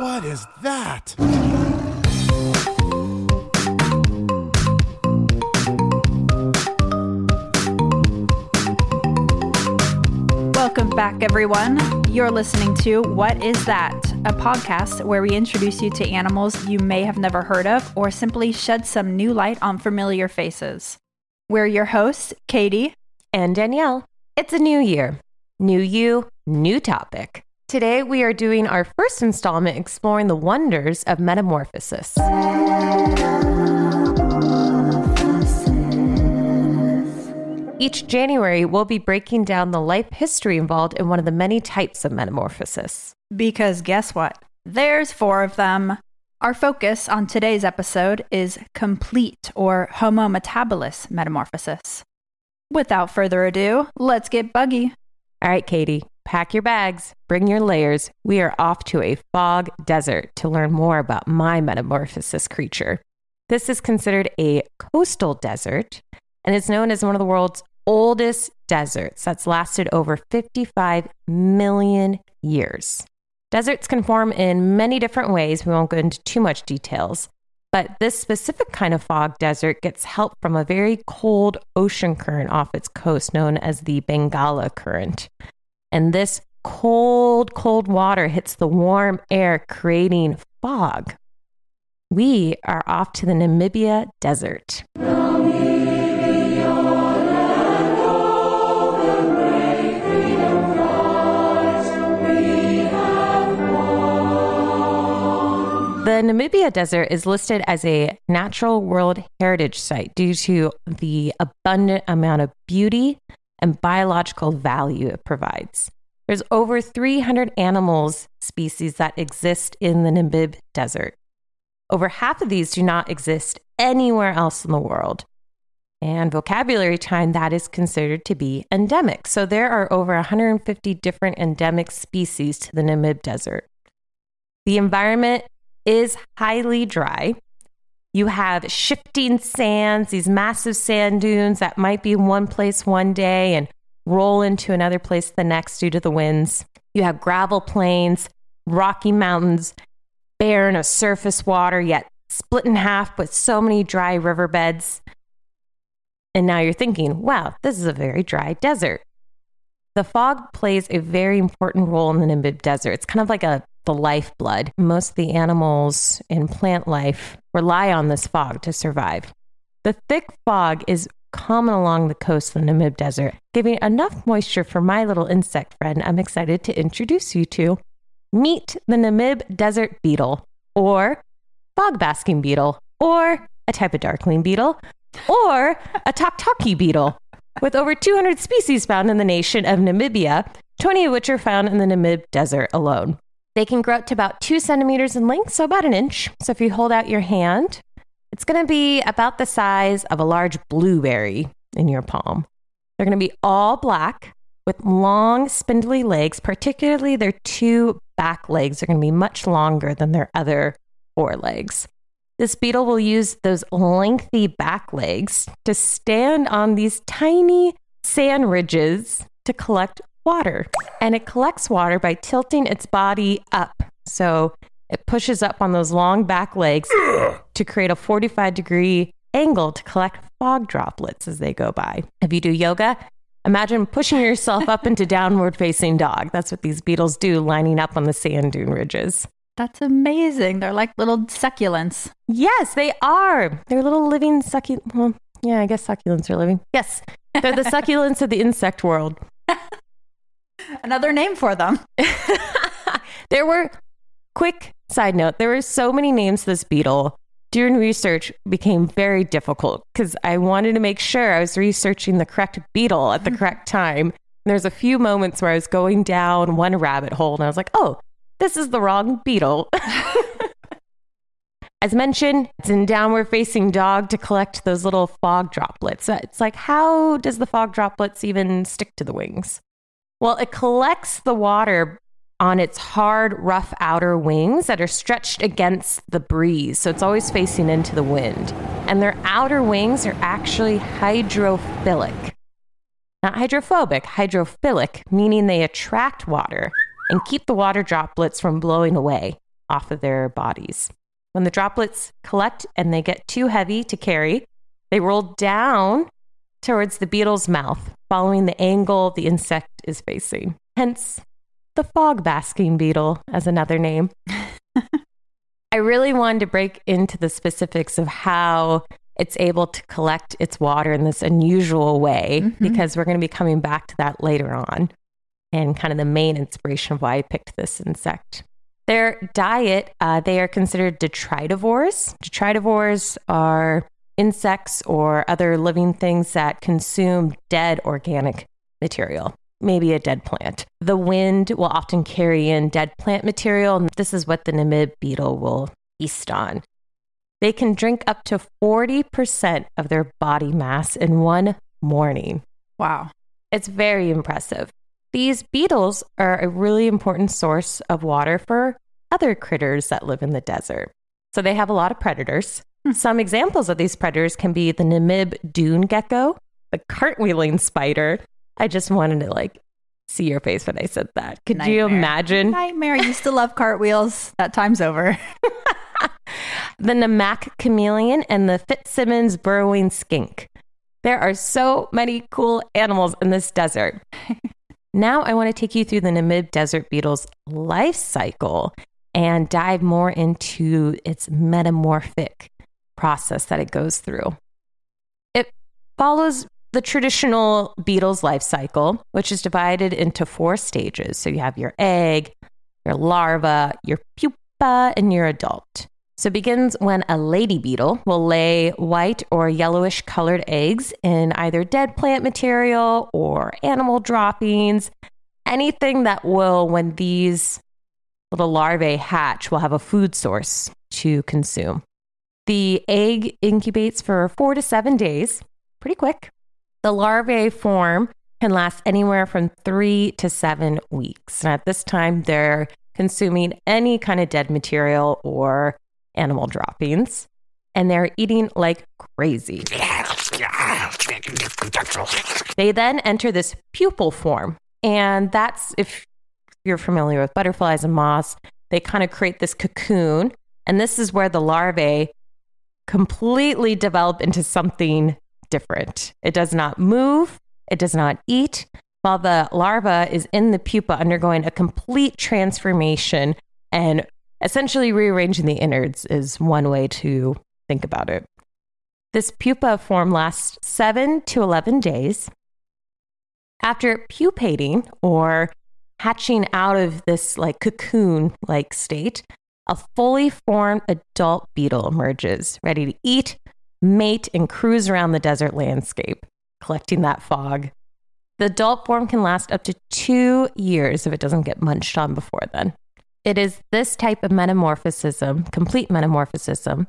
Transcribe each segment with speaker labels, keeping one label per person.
Speaker 1: What is that?
Speaker 2: Welcome back, everyone. You're listening to What Is That? A podcast where we introduce you to animals you may have never heard of or simply shed some new light on familiar faces. We're your hosts, Katie
Speaker 3: and Danielle. It's a new year, new you, new topic. Today, we are doing our first installment exploring the wonders of metamorphosis. Each January, we'll be breaking down the life history involved in one of the many types of metamorphosis.
Speaker 2: Because guess what? There's four of them. Our focus on today's episode is complete or holometabolous metamorphosis. Without further ado, let's get buggy.
Speaker 3: All right, Katie, pack your bags, bring your layers. We are off to a fog desert to learn more about my metamorphosis creature. This is considered a coastal desert and is known as one of the world's oldest deserts that's lasted over 55 million years. Deserts can form in many different ways. We won't go into too much details. But this specific kind of fog desert gets help from a very cold ocean current off its coast known as the Benguela Current. And this cold, cold water hits the warm air, creating fog. We are off to the Namibia Desert. The Namibia Desert is listed as a natural world heritage site due to the abundant amount of beauty and biological value it provides. There's over 300 animals species that exist in the Namib Desert. Over half of these do not exist anywhere else in the world. And vocabulary time, that is considered to be endemic. So there are over 150 different endemic species to the Namib Desert. The environment is highly dry. You have shifting sands, these massive sand dunes that might be in one place one day and roll into another place the next due to the winds. You have gravel plains, rocky mountains, barren of surface water, yet split in half with so many dry riverbeds. And now you're thinking, wow, this is a very dry desert. The fog plays a very important role in the Namib Desert. It's kind of like a the lifeblood. Most of the animals in plant life rely on this fog to survive. The thick fog is common along the coast of the Namib Desert, giving enough moisture for my little insect friend I'm excited to introduce you to. Meet the Namib Desert beetle, or fog basking beetle, or a type of darkling beetle, or a toktokkie beetle. With over 200 species found in the nation of Namibia, 20 of which are found in the Namib Desert alone. They can grow up to about two centimeters in length, so about an inch. So if you hold out your hand, it's going to be about the size of a large blueberry in your palm. They're going to be all black with long, spindly legs, particularly their two back legs are going to be much longer than their other four legs. This beetle will use those lengthy back legs to stand on these tiny sand ridges to collect water. And it collects water by tilting its body up. So it pushes up on those long back legs to create a 45 degree angle to collect fog droplets as they go by. If you do yoga, imagine pushing yourself up into downward facing dog. That's what these beetles do, lining up on the sand dune ridges.
Speaker 2: That's amazing. They're like little succulents.
Speaker 3: Yes, they are. They're little living succulents. Well, yeah, I guess succulents are living. Yes, they're the succulents of the insect world.
Speaker 2: Another name for them.
Speaker 3: there were, quick side note, there were so many names this beetle. Doing research became very difficult because I wanted to make sure I was researching the correct beetle at the mm-hmm. correct time. And there's a few moments where I was going down one rabbit hole and I was like, oh, this is the wrong beetle. As mentioned, it's in downward facing dog to collect those little fog droplets. It's like, how does the fog droplets even stick to the wings? Well, it collects the water on its hard, rough outer wings that are stretched against the breeze. So it's always facing into the wind. And their outer wings are actually hydrophilic. Not hydrophobic, hydrophilic, meaning they attract water. and keep the water droplets from blowing away off of their bodies. When the droplets collect and they get too heavy to carry, they roll down towards the beetle's mouth, following the angle the insect is facing. Hence, the fog basking beetle as another name. I really wanted to break into the specifics of how it's able to collect its water in this unusual way mm-hmm. because we're going to be coming back to that later on and kind of the main inspiration of why I picked this insect. Their diet, uh, they are considered detritivores. Detritivores are insects or other living things that consume dead organic material, maybe a dead plant. The wind will often carry in dead plant material, and this is what the Namib beetle will feast on. They can drink up to 40% of their body mass in one morning.
Speaker 2: Wow.
Speaker 3: It's very impressive. These beetles are a really important source of water for other critters that live in the desert. So they have a lot of predators. Some examples of these predators can be the Namib dune gecko, the cartwheeling spider. I just wanted to like see your face when I said that. Could Nightmare. you imagine?
Speaker 2: Nightmare. I used to love cartwheels. That time's over.
Speaker 3: the Namaqua chameleon and the FitzSimons burrowing skink. There are so many cool animals in this desert. now I want to take you through the Namib desert beetle's life cycle and dive more into its metamorphic process that it goes through. It follows the traditional beetle's life cycle, which is divided into four stages. So you have your egg, your larva, your pupa, and your adult. So it begins when a lady beetle will lay white or yellowish colored eggs in either dead plant material or animal droppings, anything that will, when these little larvae hatch, will have a food source to consume. The egg incubates for four to seven days, pretty quick. The larvae form can last anywhere from three to seven weeks. And at this time, they're consuming any kind of dead material or animal droppings, and they're eating like crazy. They then enter this pupal form, and that's if you're familiar with butterflies and moths, they kind of create this cocoon, and this is where the larvae completely develop into something different. It does not move, it does not eat, while the larva is in the pupa undergoing a complete transformation and Essentially, rearranging the innards is one way to think about it. This pupa form lasts 7 to 11 days. After pupating or hatching out of this like cocoon like state, a fully formed adult beetle emerges, ready to eat, mate, and cruise around the desert landscape, collecting that fog. The adult form can last up to two years if it doesn't get munched on before then. It is this type of metamorphism, complete metamorphism,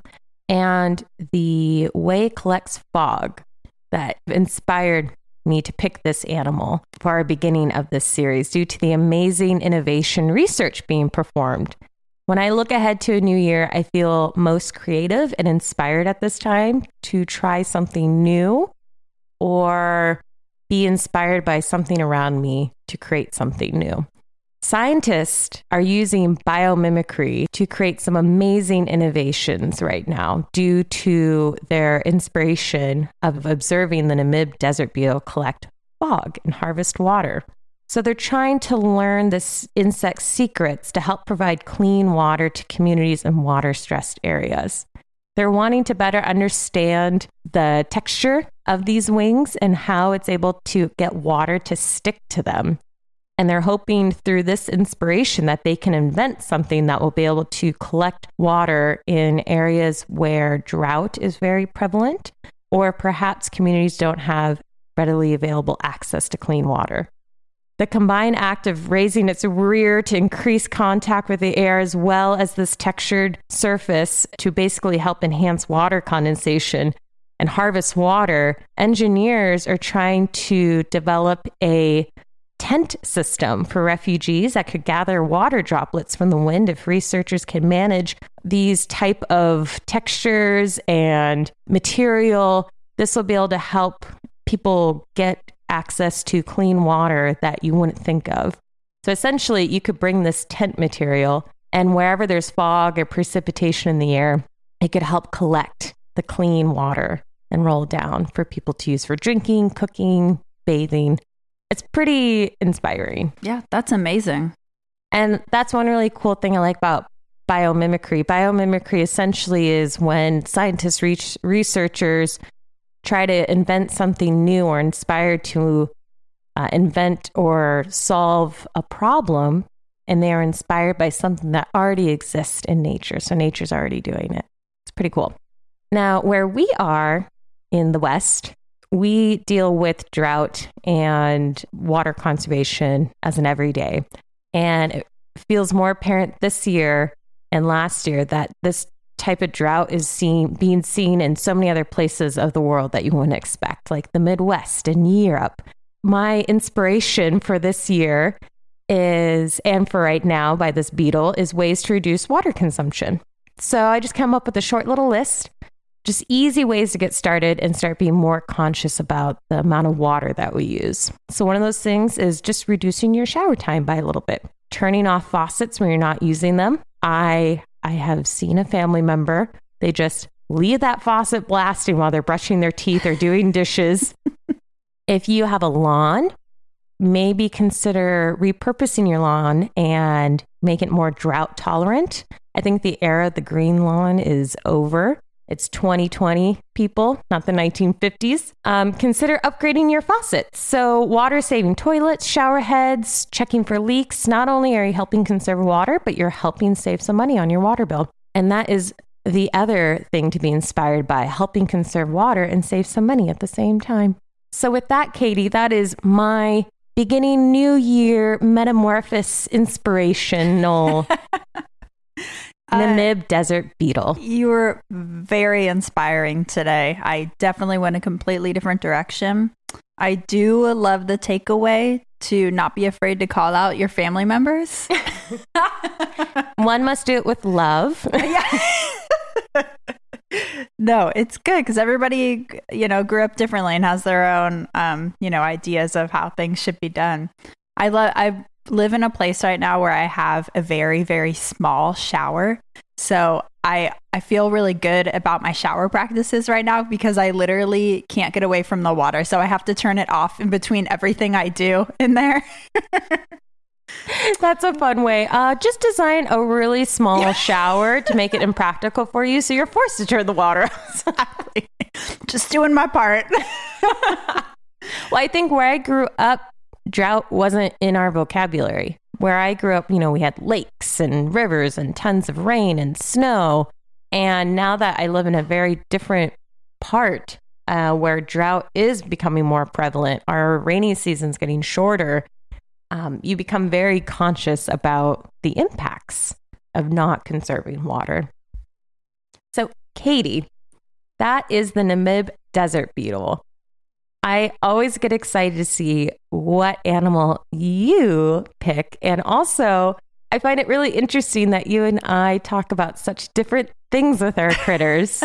Speaker 3: and the way it collects fog that inspired me to pick this animal for our beginning of this series due to the amazing innovation research being performed. When I look ahead to a new year, I feel most creative and inspired at this time to try something new or be inspired by something around me to create something new. Scientists are using biomimicry to create some amazing innovations right now due to their inspiration of observing the Namib desert beetle collect fog and harvest water. So they're trying to learn this insect's secrets to help provide clean water to communities in water stressed areas. They're wanting to better understand the texture of these wings and how it's able to get water to stick to them and they're hoping through this inspiration that they can invent something that will be able to collect water in areas where drought is very prevalent, or perhaps communities don't have readily available access to clean water. The combined act of raising its rear to increase contact with the air, as well as this textured surface to basically help enhance water condensation and harvest water, engineers are trying to develop a tent system for refugees that could gather water droplets from the wind if researchers can manage these type of textures and material. This will be able to help people get access to clean water that you wouldn't think of So essentially, you could bring this tent material, and wherever there's fog or precipitation in the air, it could help collect the clean water and roll down for people to use for drinking, cooking, bathing. It's pretty inspiring.
Speaker 2: Yeah, that's amazing.
Speaker 3: And that's one really cool thing I like about biomimicry. Biomimicry essentially is when scientists, reach, researchers try to invent something new or inspired to uh, invent or solve a problem, and they are inspired by something that already exists in nature. So nature's already doing it. It's pretty cool. Now, where we are in the West, we deal with drought and water conservation as an everyday. And it feels more apparent this year and last year that this type of drought is seen being seen in so many other places of the world that you wouldn't expect, like the Midwest and Europe. My inspiration for this year is, and for right now by this beetle, is ways to reduce water consumption. So I just came up with a short little list, just easy ways to get started and start being more conscious about the amount of water that we use. So one of those things is just reducing your shower time by a little bit, turning off faucets when you're not using them. I I have seen a family member, they just leave that faucet blasting while they're brushing their teeth or doing dishes. if you have a lawn, maybe consider repurposing your lawn and make it more drought tolerant. I think the era of the green lawn is over. It's 2020, people, not the 1950s. Um, consider upgrading your faucets. So, water saving toilets, shower heads, checking for leaks. Not only are you helping conserve water, but you're helping save some money on your water bill. And that is the other thing to be inspired by helping conserve water and save some money at the same time. So, with that, Katie, that is my beginning new year metamorphosis inspirational Namib desert beetle.
Speaker 2: You were very inspiring today. I definitely went a completely different direction. I do love the takeaway to not be afraid to call out your family members.
Speaker 3: One must do it with love.
Speaker 2: no, it's good because everybody, you know, grew up differently and has their own, um, you know, ideas of how things should be done. I love. I live in a place right now where I have a very, very small shower. So I I feel really good about my shower practices right now because I literally can't get away from the water. So I have to turn it off in between everything I do in there.
Speaker 3: That's a fun way. Uh, just design a really small shower to make it impractical for you, so you're forced to turn the water off.
Speaker 2: exactly. Just doing my part.
Speaker 3: well, I think where I grew up, drought wasn't in our vocabulary. Where I grew up, you know, we had lakes and rivers and tons of rain and snow. And now that I live in a very different part uh, where drought is becoming more prevalent, our rainy season's getting shorter, um, you become very conscious about the impacts of not conserving water. So, Katie, that is the Namib desert beetle. I always get excited to see what animal you pick. And also, I find it really interesting that you and I talk about such different things with our critters.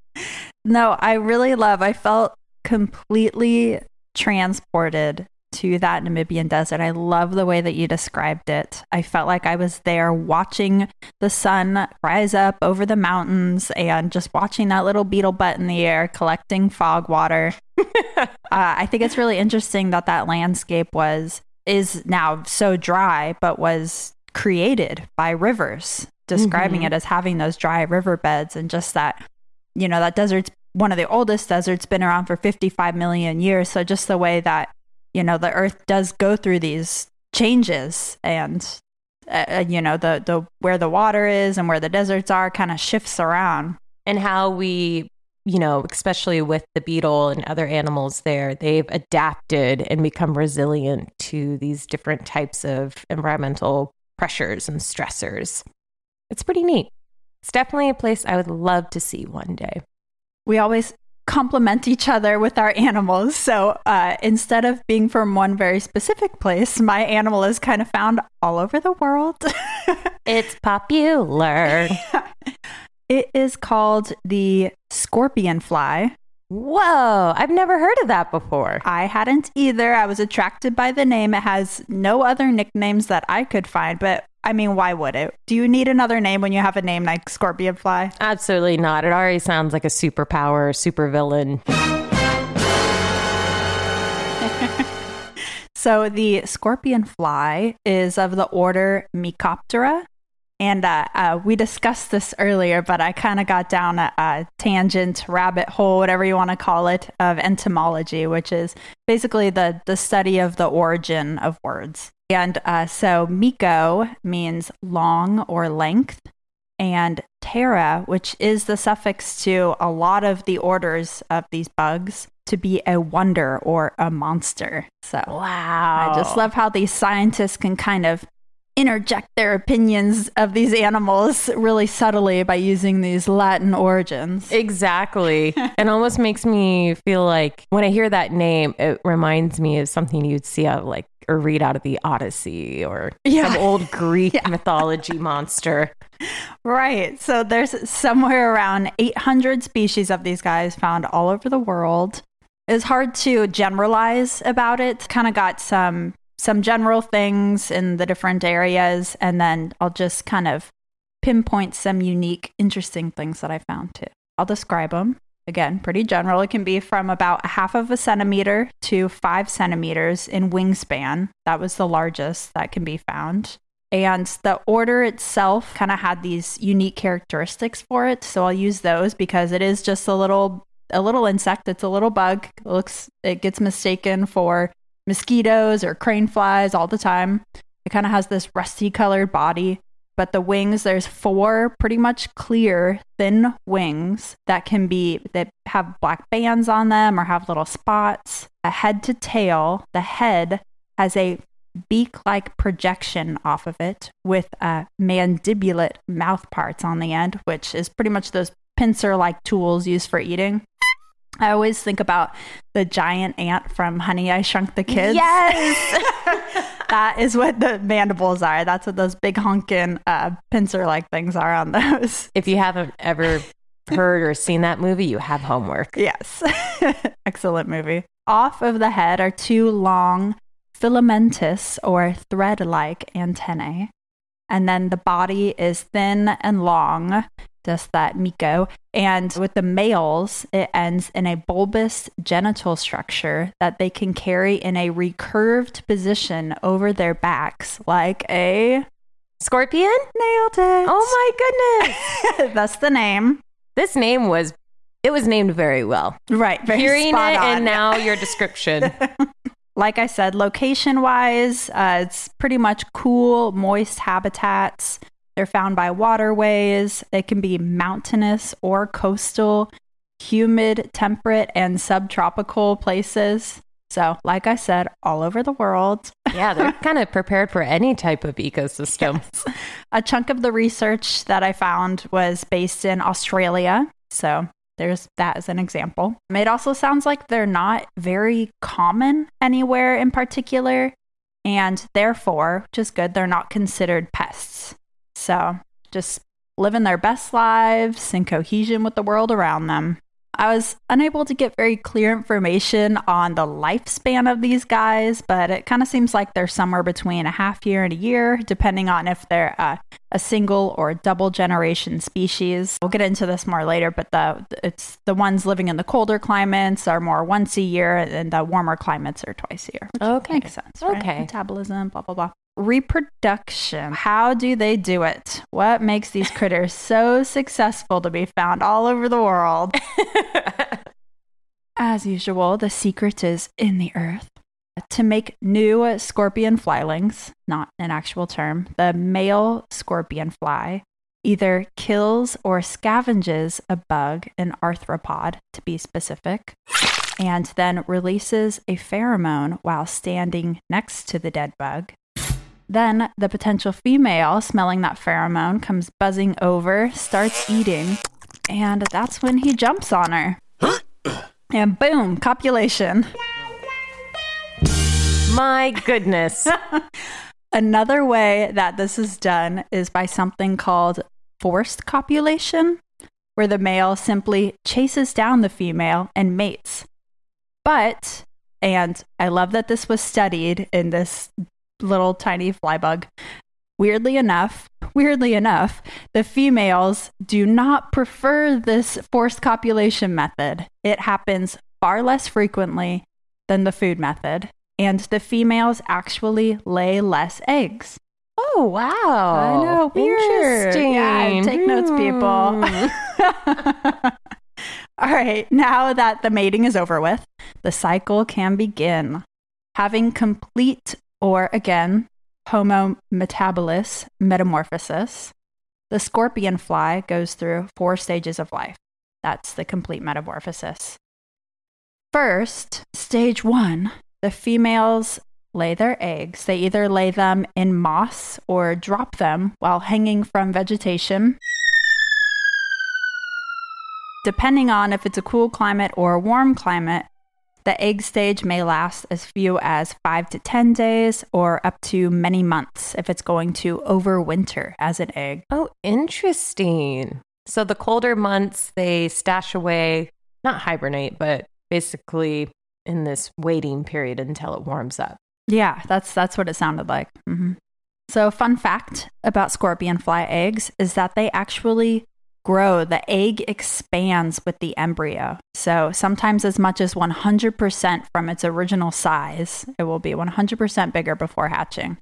Speaker 2: no, I really love, I felt completely transported to that Namibian desert. I love the way that you described it. I felt like I was there watching the sun rise up over the mountains and just watching that little beetle butt in the air collecting fog water. uh, I think it's really interesting that that landscape was is now so dry, but was created by rivers, describing mm-hmm. it as having those dry riverbeds and just that, you know, that desert's one of the oldest deserts, been around for 55 million years. So just the way that you know the earth does go through these changes and uh, uh, you know the the where the water is and where the deserts are kind of shifts around.
Speaker 3: And how we you know especially with the beetle and other animals there they've adapted and become resilient to these different types of environmental pressures and stressors. It's pretty neat. It's definitely a place i would love to see one day.
Speaker 2: We always complement each other with our animals. So uh, instead of being from one very specific place, my animal is kind of found all over the world.
Speaker 3: it's popular.
Speaker 2: it is called the scorpion fly.
Speaker 3: Whoa, I've never heard of that before.
Speaker 2: I hadn't either. I was attracted by the name. It has no other nicknames that I could find, but I mean, why would it? Do you need another name when you have a name like Scorpion Fly?
Speaker 3: Absolutely not. It already sounds like a superpower, super villain.
Speaker 2: So the scorpion fly is of the order Mecoptera. And uh, uh, we discussed this earlier, but I kind of got down a, a, tangent, rabbit hole, whatever you want to call it, of entomology, which is basically the, the study of the origin of words. And uh, so Meco means long or length, and ptera, which is the suffix to a lot of the orders of these bugs, to be a wonder or a monster. So,
Speaker 3: wow.
Speaker 2: I just love how these scientists can kind of interject their opinions of these animals really subtly by using these Latin origins.
Speaker 3: Exactly. it almost makes me feel like when I hear that name, it reminds me of something you'd see out of like or read out of the Odyssey or yeah. some old Greek yeah. mythology monster.
Speaker 2: Right. So there's somewhere around 800 species of these guys found all over the world. It's hard to generalize about it. Kind of got some some general things in the different areas, and then I'll just kind of pinpoint some unique, interesting things that I found too. I'll describe them. Again, pretty general. It can be from about half of a centimeter to five centimeters in wingspan. That was the largest that can be found. And the order itself kind of had these unique characteristics for it. So I'll use those because it is just a little a little insect. It's a little bug. It looks it gets mistaken for mosquitoes or crane flies all the time. It kind of has this rusty colored body, but the wings there's four pretty much clear thin wings that can be that have black bands on them or have little spots. A head to tail, the head has a beak-like projection off of it with a mandibulate mouth parts on the end, which is pretty much those pincer-like tools used for eating. I always think about the giant ant from Honey I Shrunk the Kids.
Speaker 3: Yes.
Speaker 2: that is what the mandibles are. That's what those big honking uh, pincer like things are on those.
Speaker 3: If you haven't ever heard or seen that movie, you have homework.
Speaker 2: Yes. Excellent movie. Off of the head are two long filamentous or thread like antennae. And then the body is thin and long just that Meco. And with the males, it ends in a bulbous genital structure that they can carry in a recurved position over their backs, like a
Speaker 3: scorpion.
Speaker 2: Nailed it.
Speaker 3: Oh my goodness.
Speaker 2: That's the name.
Speaker 3: This name was, it was named very well.
Speaker 2: Right.
Speaker 3: Very Hearing it on. and now your description.
Speaker 2: like I said, location wise, uh, it's pretty much cool, moist habitats. They're found by waterways. They can be mountainous or coastal, humid, temperate, and subtropical places. So, like I said, all over the world.
Speaker 3: yeah, they're kind of prepared for any type of ecosystem. Yes.
Speaker 2: A chunk of the research that I found was based in Australia. So, there's that as an example. It also sounds like they're not very common anywhere in particular, and therefore, which is good, they're not considered pests. So just living their best lives in cohesion with the world around them. I was unable to get very clear information on the lifespan of these guys, but it kind of seems like they're somewhere between a half year and a year, depending on if they're uh, a single or double generation species. We'll get into this more later, but the it's the ones living in the colder climates are more once a year, and the warmer climates are twice a year.
Speaker 3: Okay,
Speaker 2: makes sense. Right?
Speaker 3: Okay,
Speaker 2: metabolism, blah blah blah reproduction. How do they do it? What makes these critters so successful to be found all over the world? As usual, the secret is in the earth. To make new scorpion flylings, not an actual term, the male scorpion fly either kills or scavenges a bug, an arthropod to be specific, and then releases a pheromone while standing next to the dead bug then the potential female, smelling that pheromone, comes buzzing over, starts eating, and that's when he jumps on her. and boom, copulation.
Speaker 3: My goodness.
Speaker 2: Another way that this is done is by something called forced copulation. where the male simply chases down the female and mates. But, and I love that this was studied in this little tiny fly bug. Weirdly enough, weirdly enough, the females do not prefer this forced copulation method. It happens far less frequently than the food method, and the females actually lay less eggs.
Speaker 3: Oh, wow.
Speaker 2: I know, weird.
Speaker 3: Interesting.
Speaker 2: Yeah, take notes, people.
Speaker 3: Hmm.
Speaker 2: All right, now that the mating is over with, the cycle can begin. Having complete, or again, Homo metabilis metamorphosis, the scorpion fly goes through four stages of life. That's the complete metamorphosis. First, stage one, the females lay their eggs. They either lay them in moss or drop them while hanging from vegetation. Depending on if it's a cool climate or a warm climate, the egg stage may last as few as five to 10 days or up to many months if it's going to overwinter as an egg.
Speaker 3: Oh, interesting. So the colder months, they stash away, not hibernate, but basically in this waiting period until it warms up.
Speaker 2: Yeah, that's that's what it sounded like. hmm So, fun fact about scorpion fly eggs is that they actually grow. The egg expands with the embryo. So, sometimes as much as 100% from its original size, it will be 100% bigger before hatching.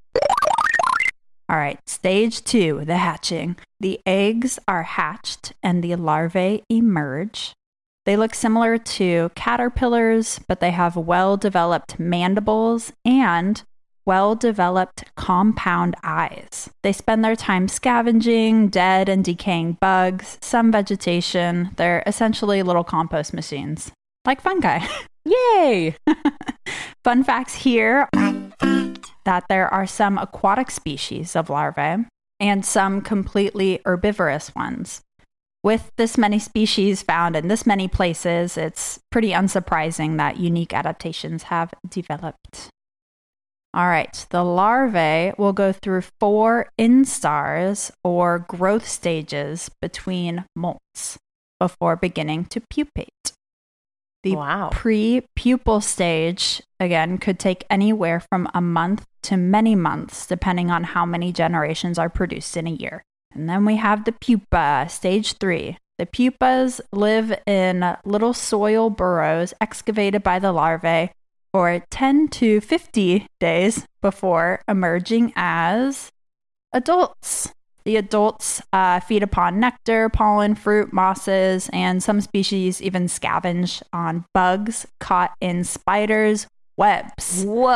Speaker 2: All right, stage two, the hatching. The eggs are hatched and the larvae emerge. They look similar to caterpillars, but they have well developed mandibles and well developed compound eyes. They spend their time scavenging dead and decaying bugs, some vegetation. They're essentially little compost machines, like fungi.
Speaker 3: Yay!
Speaker 2: Fun facts here that there are some aquatic species of larvae and some completely herbivorous ones. With this many species found in this many places, it's pretty unsurprising that unique adaptations have developed. All right, the larvae will go through four instars or growth stages between molts before beginning to pupate. The
Speaker 3: Wow.
Speaker 2: pre pupal stage, again, could take anywhere from a month to many months, depending on how many generations are produced in a year. And then we have the pupa, stage three. The pupas live in little soil burrows excavated by the larvae for 10 to 50 days before emerging as adults. The adults uh, feed upon nectar, pollen, fruit, mosses, and some species even scavenge on bugs caught in spiders' webs.
Speaker 3: Whoa.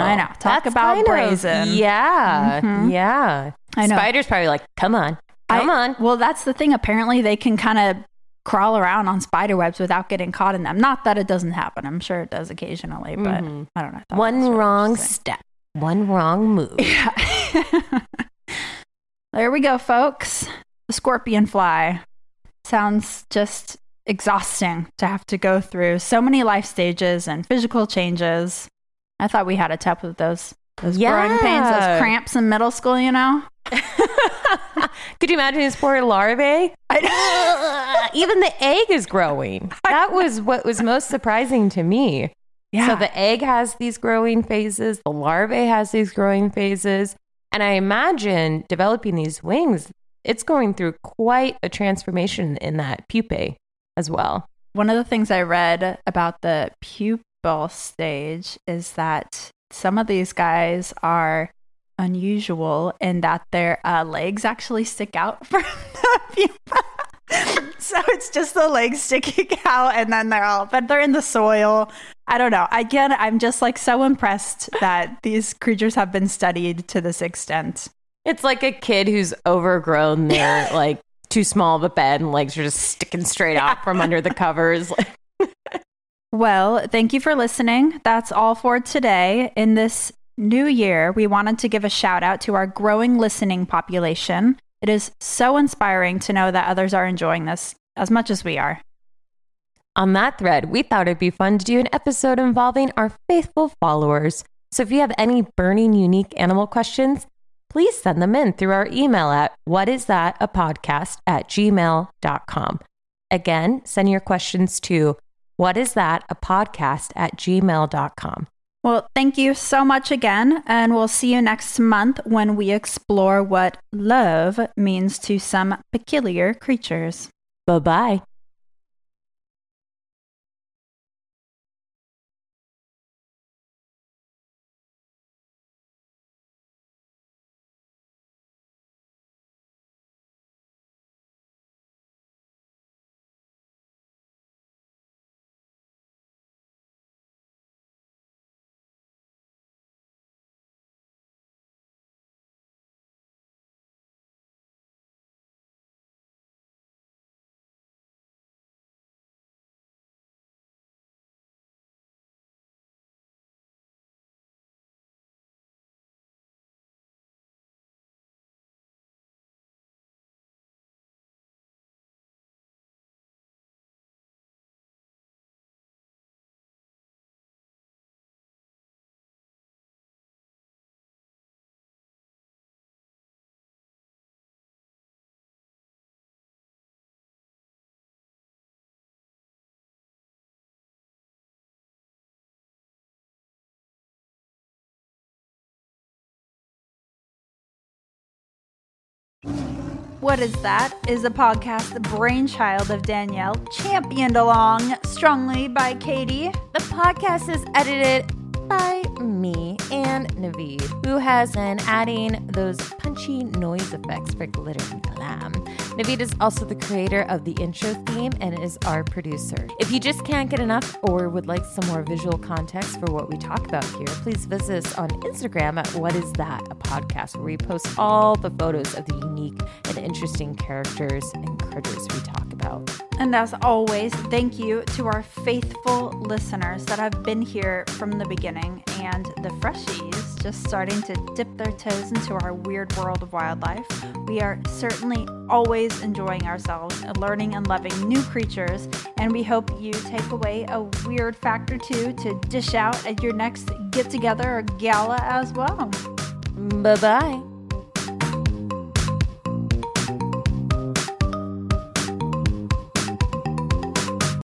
Speaker 2: I know. Talk about
Speaker 3: kind of-
Speaker 2: brazen.
Speaker 3: yeah.
Speaker 2: Mhm.
Speaker 3: Yeah.
Speaker 2: I know.
Speaker 3: Spider's probably like, come on. Come
Speaker 2: I-
Speaker 3: on.
Speaker 2: Well, that's the thing. Apparently, they can kind of crawl around on spider webs without getting caught in them. Not that it doesn't happen. I'm sure it does occasionally, but
Speaker 3: Mhm.
Speaker 2: I don't know. I
Speaker 3: One
Speaker 2: really
Speaker 3: wrong step. One wrong move.
Speaker 2: Yeah. there we go, folks. The scorpion fly sounds just exhausting to have to go through so many life stages and physical changes. I thought we had a tough with those those growing pains, those cramps in middle school. You know,
Speaker 3: Could you imagine his poor larvae? Even the egg is growing. That was what was most surprising to me.
Speaker 2: yeah.
Speaker 3: So the egg has these growing phases, the larvae has these growing phases. And I imagine developing these wings, it's going through quite a transformation in that pupae as well.
Speaker 2: One of the things I read about the pupal stage is that some of these guys are unusual in that their uh, legs actually stick out from the pupa. so it's just the legs sticking out and then they're all, but they're in the soil. I don't know. Again, I'm just like so impressed that these creatures have been studied to this extent.
Speaker 3: It's like a kid who's overgrown their like too small of a bed and legs are just sticking straight out from under the covers.
Speaker 2: Well, thank you for listening. That's all for today. In this new year, we wanted to give a shout out to our growing listening population. It is so inspiring to know that others are enjoying this as much as we are.
Speaker 3: On that thread, we thought it'd be fun to do an episode involving our faithful followers. So if you have any burning unique animal questions, please send them in through our email at what is that a podcast at gmail.com. Again, send your questions to what is that a podcast at gmail.com.
Speaker 2: Well, thank you so much again, and we'll see you next month when we explore what love means to some peculiar creatures.
Speaker 3: Bye bye.
Speaker 2: What is that? Is a podcast the brainchild of Danielle, championed along strongly by Katie.
Speaker 3: The podcast is edited by me and Naveed, who has been adding those punchy noise effects for glitter and glam. Naveed is also the creator of the intro theme and is our producer. If you just can't get enough or would like some more visual context for what we talk about here, please visit us on Instagram at What Is That, a podcast where we post all the photos of the unique and interesting characters and critters we talk about.
Speaker 2: And as always, thank you to our faithful listeners that have been here from the beginning and the freshies just starting to dip their toes into our weird world of wildlife. We are certainly always enjoying ourselves learning and loving new creatures, and we hope you take away a weird fact or two to dish out at your next get together or gala as well.
Speaker 3: Bye bye.